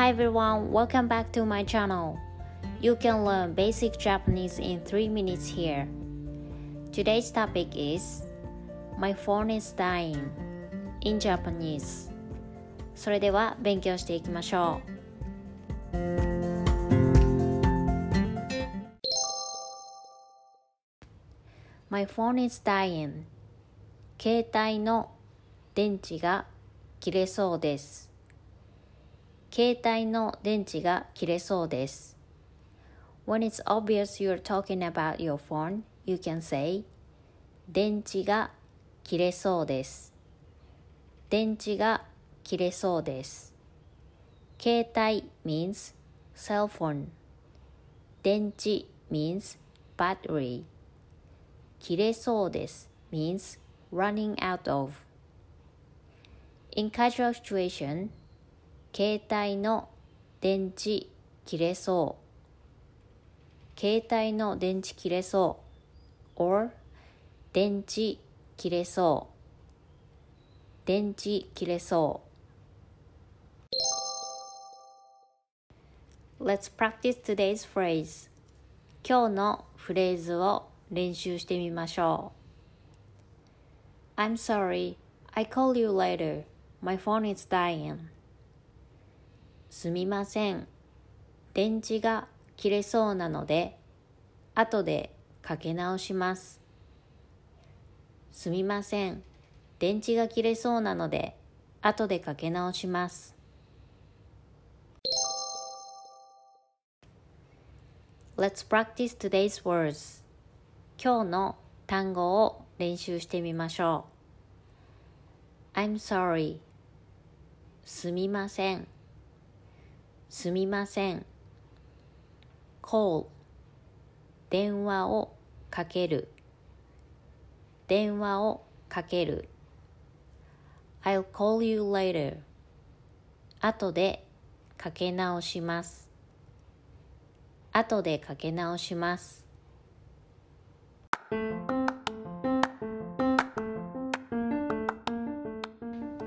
Hi everyone, welcome back to my channel. You can learn basic Japanese in 3 minutes here. Today's topic is My phone is dying in Japanese. それでは勉強していきましょう。My phone is dying. 携帯の電池が切れそうです。 携帯の電池が切れそうです。When it's obvious you're talking about your phone, you can say 電池が切れそうです。電池が切れそうです。携帯 means cell phone 電池 means battery 切れそうです means running out of In casual situation 携帯の電池切れそう携帯の電池切れそう or 電池切れそう電池切れそう Let's practice today's phrase 今日のフレーズを練習してみましょう I'm sorry I call you later My phone is dying すみません。電池が切れそうなので、後でかけ直します。すみません。電池が切れそうなので、後でかけ直します。Let's practice today's words. 今日の単語を練習してみましょう。I'm sorry. すみません。すみません call 電話をかける電話をかける I'll call you later 後でかけ直します後でかけ直します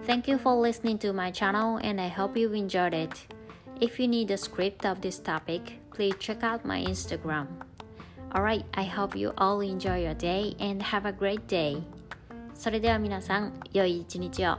Thank you for listening to my channel and I hope you enjoyed it. If you need a script of this topic, please check out my Instagram. Alright, I hope you all enjoy your day and have a great day. それでは皆さん、良い一日を。